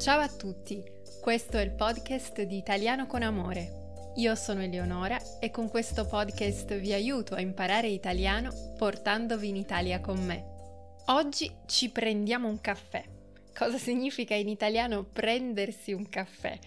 Ciao a tutti, questo è il podcast di Italiano con Amore. Io sono Eleonora e con questo podcast vi aiuto a imparare italiano portandovi in Italia con me. Oggi ci prendiamo un caffè. Cosa significa in italiano prendersi un caffè?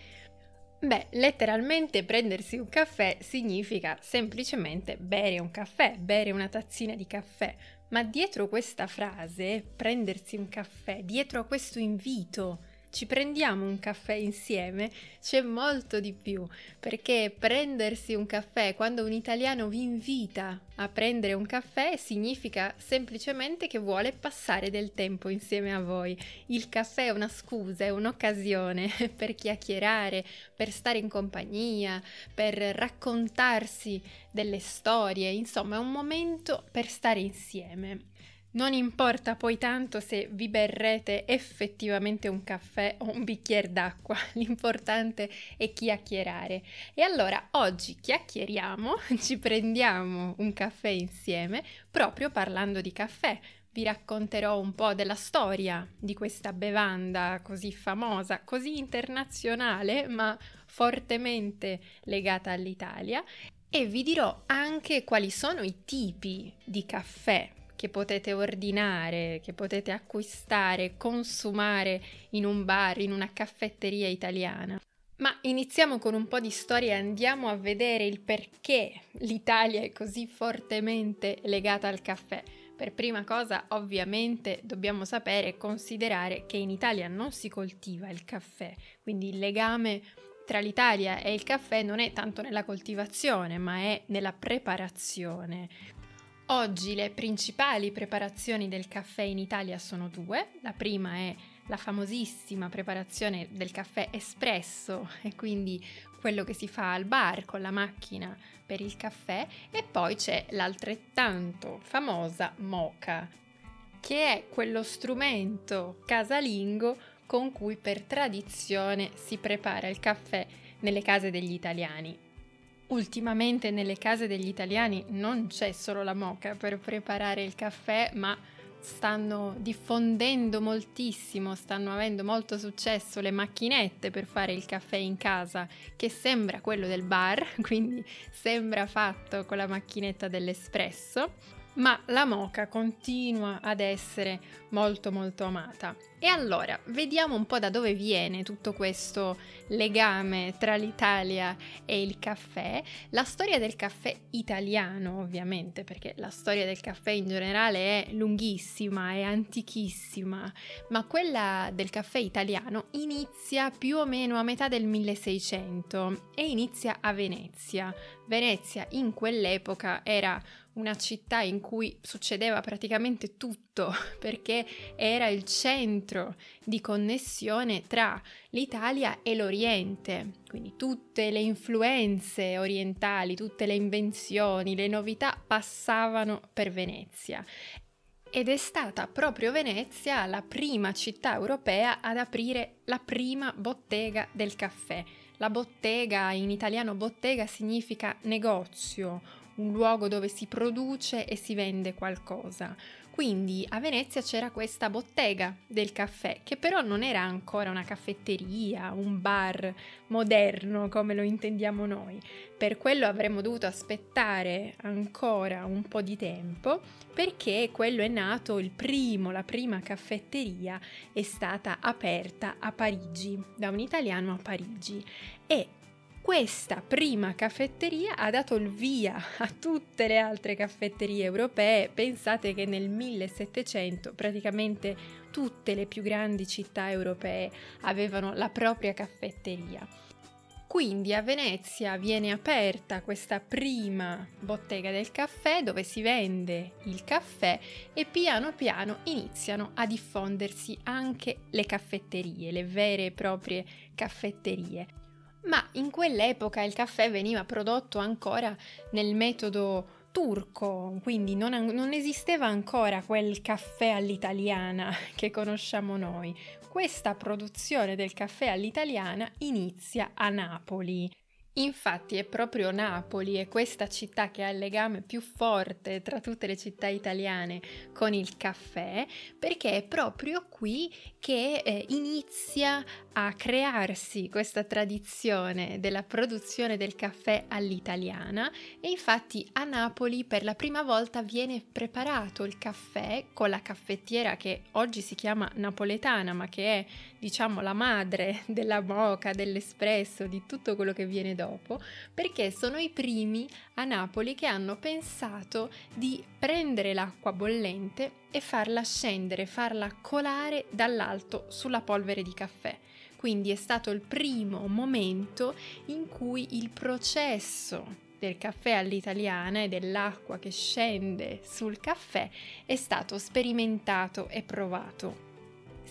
Beh, letteralmente prendersi un caffè significa semplicemente bere un caffè, bere una tazzina di caffè, ma dietro questa frase, prendersi un caffè, dietro a questo invito, ci prendiamo un caffè insieme, c'è molto di più, perché prendersi un caffè quando un italiano vi invita a prendere un caffè significa semplicemente che vuole passare del tempo insieme a voi. Il caffè è una scusa, è un'occasione per chiacchierare, per stare in compagnia, per raccontarsi delle storie, insomma è un momento per stare insieme. Non importa poi tanto se vi berrete effettivamente un caffè o un bicchiere d'acqua, l'importante è chiacchierare. E allora oggi chiacchieriamo, ci prendiamo un caffè insieme proprio parlando di caffè. Vi racconterò un po' della storia di questa bevanda così famosa, così internazionale, ma fortemente legata all'Italia e vi dirò anche quali sono i tipi di caffè che potete ordinare, che potete acquistare, consumare in un bar, in una caffetteria italiana. Ma iniziamo con un po' di storia e andiamo a vedere il perché l'Italia è così fortemente legata al caffè. Per prima cosa, ovviamente, dobbiamo sapere e considerare che in Italia non si coltiva il caffè, quindi il legame tra l'Italia e il caffè non è tanto nella coltivazione, ma è nella preparazione. Oggi le principali preparazioni del caffè in Italia sono due. La prima è la famosissima preparazione del caffè espresso e quindi quello che si fa al bar con la macchina per il caffè e poi c'è l'altrettanto famosa moca che è quello strumento casalingo con cui per tradizione si prepara il caffè nelle case degli italiani. Ultimamente nelle case degli italiani non c'è solo la moca per preparare il caffè, ma stanno diffondendo moltissimo, stanno avendo molto successo le macchinette per fare il caffè in casa, che sembra quello del bar, quindi sembra fatto con la macchinetta dell'espresso ma la moca continua ad essere molto molto amata. E allora, vediamo un po' da dove viene tutto questo legame tra l'Italia e il caffè. La storia del caffè italiano, ovviamente, perché la storia del caffè in generale è lunghissima, è antichissima, ma quella del caffè italiano inizia più o meno a metà del 1600 e inizia a Venezia. Venezia in quell'epoca era una città in cui succedeva praticamente tutto perché era il centro di connessione tra l'Italia e l'Oriente, quindi tutte le influenze orientali, tutte le invenzioni, le novità passavano per Venezia. Ed è stata proprio Venezia la prima città europea ad aprire la prima bottega del caffè. La bottega, in italiano bottega significa negozio, un luogo dove si produce e si vende qualcosa. Quindi a Venezia c'era questa bottega del caffè, che però non era ancora una caffetteria, un bar moderno come lo intendiamo noi. Per quello avremmo dovuto aspettare ancora un po' di tempo, perché quello è nato il primo, la prima caffetteria è stata aperta a Parigi, da un italiano a Parigi. E questa prima caffetteria ha dato il via a tutte le altre caffetterie europee. Pensate che nel 1700 praticamente tutte le più grandi città europee avevano la propria caffetteria. Quindi a Venezia viene aperta questa prima bottega del caffè dove si vende il caffè e piano piano iniziano a diffondersi anche le caffetterie, le vere e proprie caffetterie ma in quell'epoca il caffè veniva prodotto ancora nel metodo turco, quindi non, non, esisteva ancora quel caffè all'italiana che conosciamo noi. Questa produzione del caffè all'italiana inizia a Napoli Infatti è proprio Napoli è questa città che ha il legame più forte tra tutte le città italiane con il caffè, perché è proprio qui che eh, inizia a crearsi questa tradizione della produzione del caffè all'italiana. E infatti a Napoli per la prima volta viene preparato il caffè con la caffettiera che oggi si chiama napoletana, ma che è diciamo la madre della moca, dell'espresso, di tutto quello che viene dopo, perché sono i primi a Napoli che hanno pensato di prendere l'acqua bollente e farla scendere, farla colare dall'alto sulla polvere di caffè. Quindi è stato il primo momento in cui il processo del caffè all'italiana e dell'acqua che scende sul caffè è stato sperimentato e provato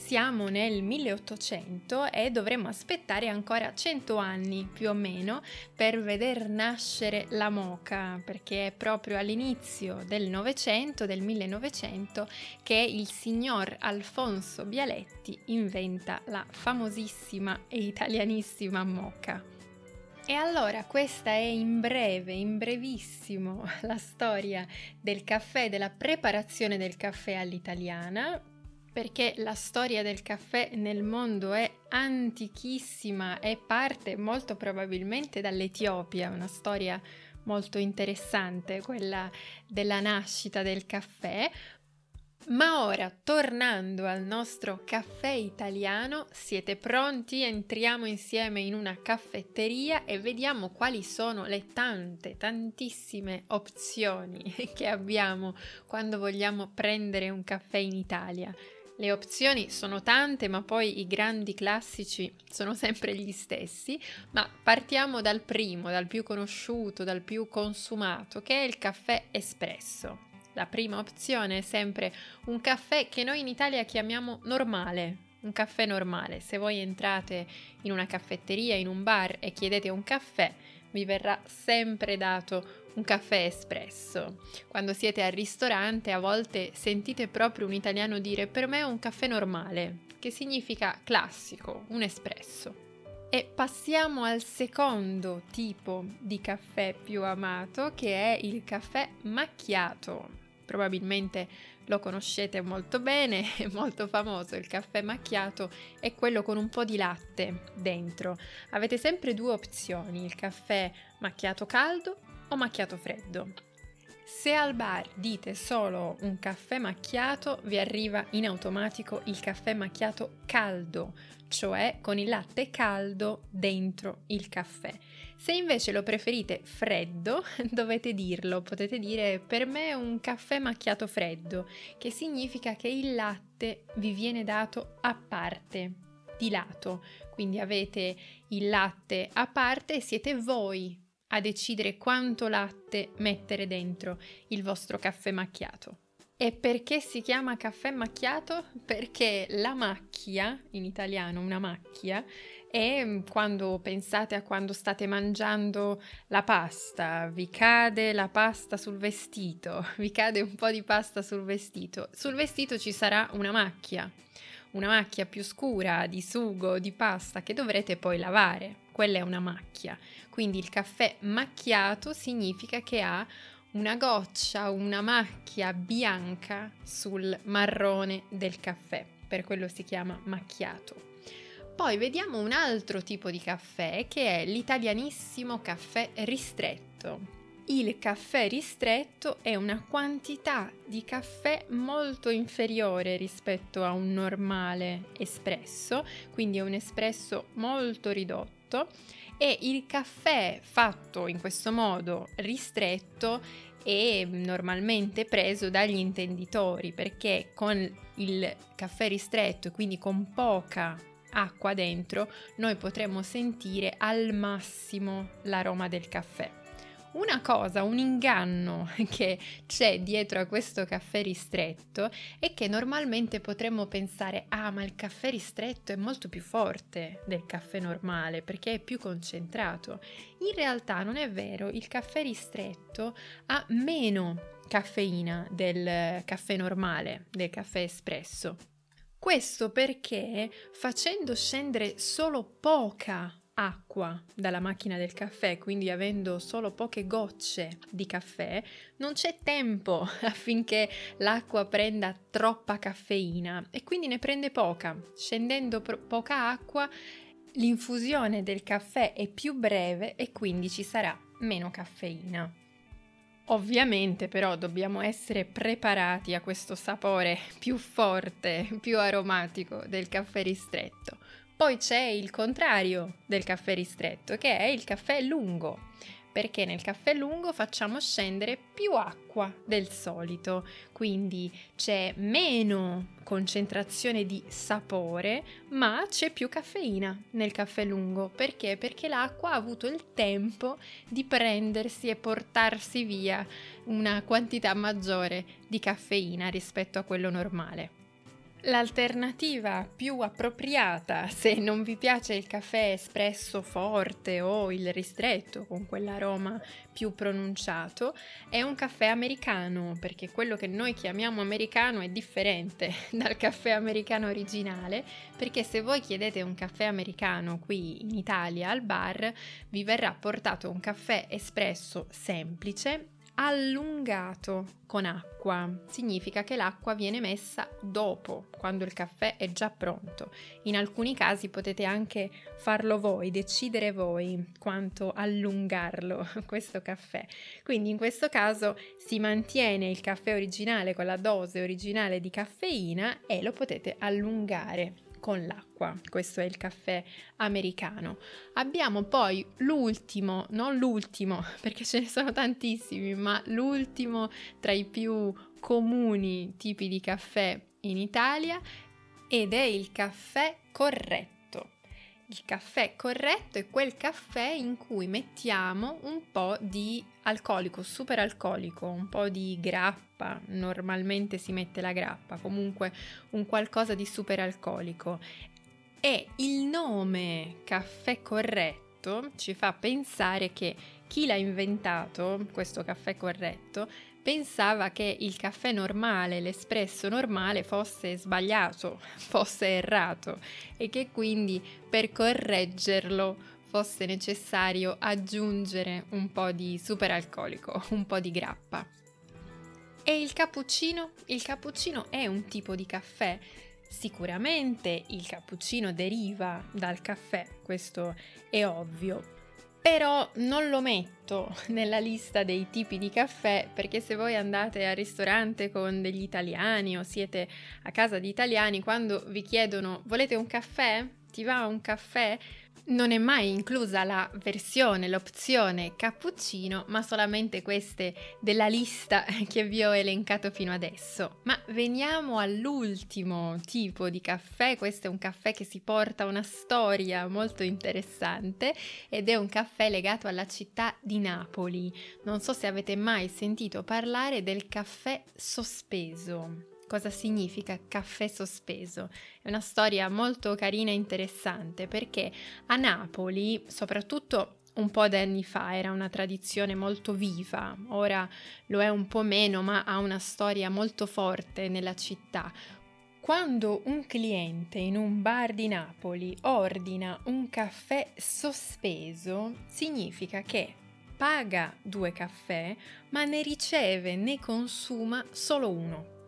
siamo nel 1800 e dovremmo aspettare ancora 100 anni più o meno per veder nascere la moca, perché è proprio all'inizio del Novecento, del 1900, che il signor Alfonso Bialetti inventa la famosissima e italianissima moca. E allora questa è in breve, in brevissimo, la storia del caffè, della preparazione del caffè all'italiana, perché la storia del caffè nel mondo è antichissima e parte molto probabilmente dall'Etiopia, una storia molto interessante, quella della nascita del caffè. Ma ora, tornando al nostro caffè italiano, siete pronti? Entriamo insieme in una caffetteria e vediamo quali sono le tante, tantissime opzioni che abbiamo quando vogliamo prendere un caffè in Italia. Le opzioni sono tante, ma poi i grandi classici sono sempre gli stessi, ma partiamo dal primo, dal più conosciuto, dal più consumato, che è il caffè espresso. La prima opzione è sempre un caffè che noi in Italia chiamiamo normale, un caffè normale. Se voi entrate in una caffetteria, in un bar e chiedete un caffè, vi verrà sempre dato un caffè espresso. Quando siete al ristorante a volte sentite proprio un italiano dire per me un caffè normale, che significa classico, un espresso. E passiamo al secondo tipo di caffè più amato che è il caffè macchiato. Probabilmente lo conoscete molto bene, è molto famoso il caffè macchiato, è quello con un po' di latte dentro. Avete sempre due opzioni, il caffè macchiato caldo o macchiato freddo. Se al bar dite solo un caffè macchiato, vi arriva in automatico il caffè macchiato caldo, cioè con il latte caldo dentro il caffè. Se invece lo preferite freddo, dovete dirlo, potete dire per me un caffè macchiato freddo, che significa che il latte vi viene dato a parte, di lato, quindi avete il latte a parte e siete voi a decidere quanto latte mettere dentro il vostro caffè macchiato. E perché si chiama caffè macchiato? Perché la macchia, in italiano una macchia, è quando pensate a quando state mangiando la pasta, vi cade la pasta sul vestito, vi cade un po' di pasta sul vestito. Sul vestito ci sarà una macchia, una macchia più scura di sugo, di pasta che dovrete poi lavare. Quella è una macchia. Quindi il caffè macchiato significa che ha una goccia, una macchia bianca sul marrone del caffè, per quello si chiama macchiato. Poi vediamo un altro tipo di caffè che è l'italianissimo caffè ristretto. Il caffè ristretto è una quantità di caffè molto inferiore rispetto a un normale espresso, quindi è un espresso molto ridotto e il caffè fatto in questo modo ristretto è normalmente preso dagli intenditori perché con il caffè ristretto e quindi con poca acqua dentro noi potremo sentire al massimo l'aroma del caffè. Una cosa, un inganno che c'è dietro a questo caffè ristretto è che normalmente potremmo pensare, ah ma il caffè ristretto è molto più forte del caffè normale perché è più concentrato. In realtà non è vero, il caffè ristretto ha meno caffeina del caffè normale, del caffè espresso. Questo perché facendo scendere solo poca acqua dalla macchina del caffè, quindi avendo solo poche gocce di caffè, non c'è tempo affinché l'acqua prenda troppa caffeina e quindi ne prende poca. Scendendo pro- poca acqua, l'infusione del caffè è più breve e quindi ci sarà meno caffeina. Ovviamente però dobbiamo essere preparati a questo sapore più forte, più aromatico del caffè ristretto. Poi c'è il contrario del caffè ristretto, che è il caffè lungo perché nel caffè lungo facciamo scendere più acqua del solito, quindi c'è meno concentrazione di sapore, ma c'è più caffeina nel caffè lungo. Perché? Perché l'acqua ha avuto il tempo di prendersi e portarsi via una quantità maggiore di caffeina rispetto a quello normale. L'alternativa più appropriata se non vi piace il caffè espresso forte o il ristretto con quell'aroma più pronunciato è un caffè americano perché quello che noi chiamiamo americano è differente dal caffè americano originale perché se voi chiedete un caffè americano qui in Italia al bar vi verrà portato un caffè espresso semplice allungato con acqua. Significa che l'acqua viene messa dopo, quando il caffè è già pronto. In alcuni casi potete anche farlo voi, decidere voi quanto allungarlo questo caffè. Quindi in questo caso si mantiene il caffè originale con la dose originale di caffeina e lo potete allungare con l'acqua. Questo è il caffè americano. Abbiamo poi l'ultimo, non l'ultimo perché ce ne sono tantissimi, ma l'ultimo tra i più comuni tipi di caffè in Italia ed è il caffè corretto. Il caffè corretto è quel caffè in cui mettiamo un po' di alcolico, super alcolico, un po' di grappa, normalmente si mette la grappa, comunque un qualcosa di super alcolico. E il nome caffè corretto ci fa pensare che chi l'ha inventato, questo caffè corretto, pensava che il caffè normale, l'espresso normale fosse sbagliato, fosse errato e che quindi per correggerlo fosse necessario aggiungere un po' di superalcolico, un po' di grappa. E il cappuccino? Il cappuccino è un tipo di caffè. Sicuramente il cappuccino deriva dal caffè, questo è ovvio, però non lo metto nella lista dei tipi di caffè perché se voi andate al ristorante con degli italiani o siete a casa di italiani, quando vi chiedono volete un caffè? Ti va un caffè? Non è mai inclusa la versione, l'opzione cappuccino, ma solamente queste della lista che vi ho elencato fino adesso. Ma veniamo all'ultimo tipo di caffè, questo è un caffè che si porta una storia molto interessante ed è un caffè legato alla città di Napoli. Non so se avete mai sentito parlare del caffè sospeso cosa significa caffè sospeso. È una storia molto carina e interessante perché a Napoli, soprattutto un po' di anni fa era una tradizione molto viva, ora lo è un po' meno, ma ha una storia molto forte nella città. Quando un cliente in un bar di Napoli ordina un caffè sospeso, significa che paga due caffè, ma ne riceve, ne consuma solo uno.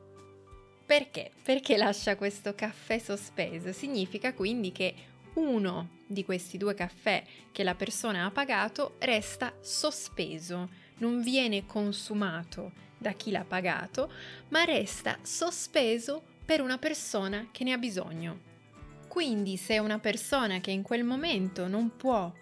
Perché? Perché lascia questo caffè sospeso? Significa quindi che uno di questi due caffè che la persona ha pagato resta sospeso, non viene consumato da chi l'ha pagato, ma resta sospeso per una persona che ne ha bisogno. Quindi se una persona che in quel momento non può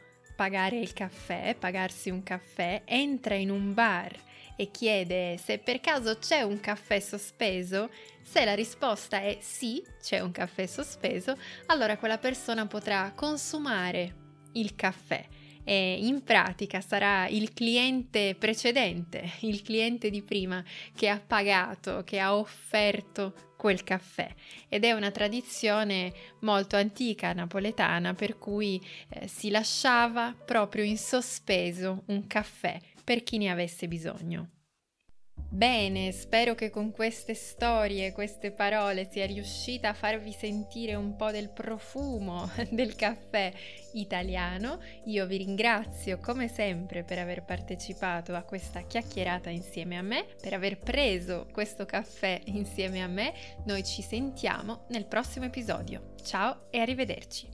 pagare il caffè, pagarsi un caffè, entra in un bar e chiede se per caso c'è un caffè sospeso, se la risposta è sì, c'è un caffè sospeso, allora quella persona potrà consumare il caffè e in pratica sarà il cliente precedente, il cliente di prima che ha pagato, che ha offerto quel caffè ed è una tradizione molto antica napoletana per cui eh, si lasciava proprio in sospeso un caffè per chi ne avesse bisogno. Bene, spero che con queste storie, queste parole sia riuscita a farvi sentire un po' del profumo del caffè italiano. Io vi ringrazio come sempre per aver partecipato a questa chiacchierata insieme a me, per aver preso questo caffè insieme a me. Noi ci sentiamo nel prossimo episodio. Ciao e arrivederci.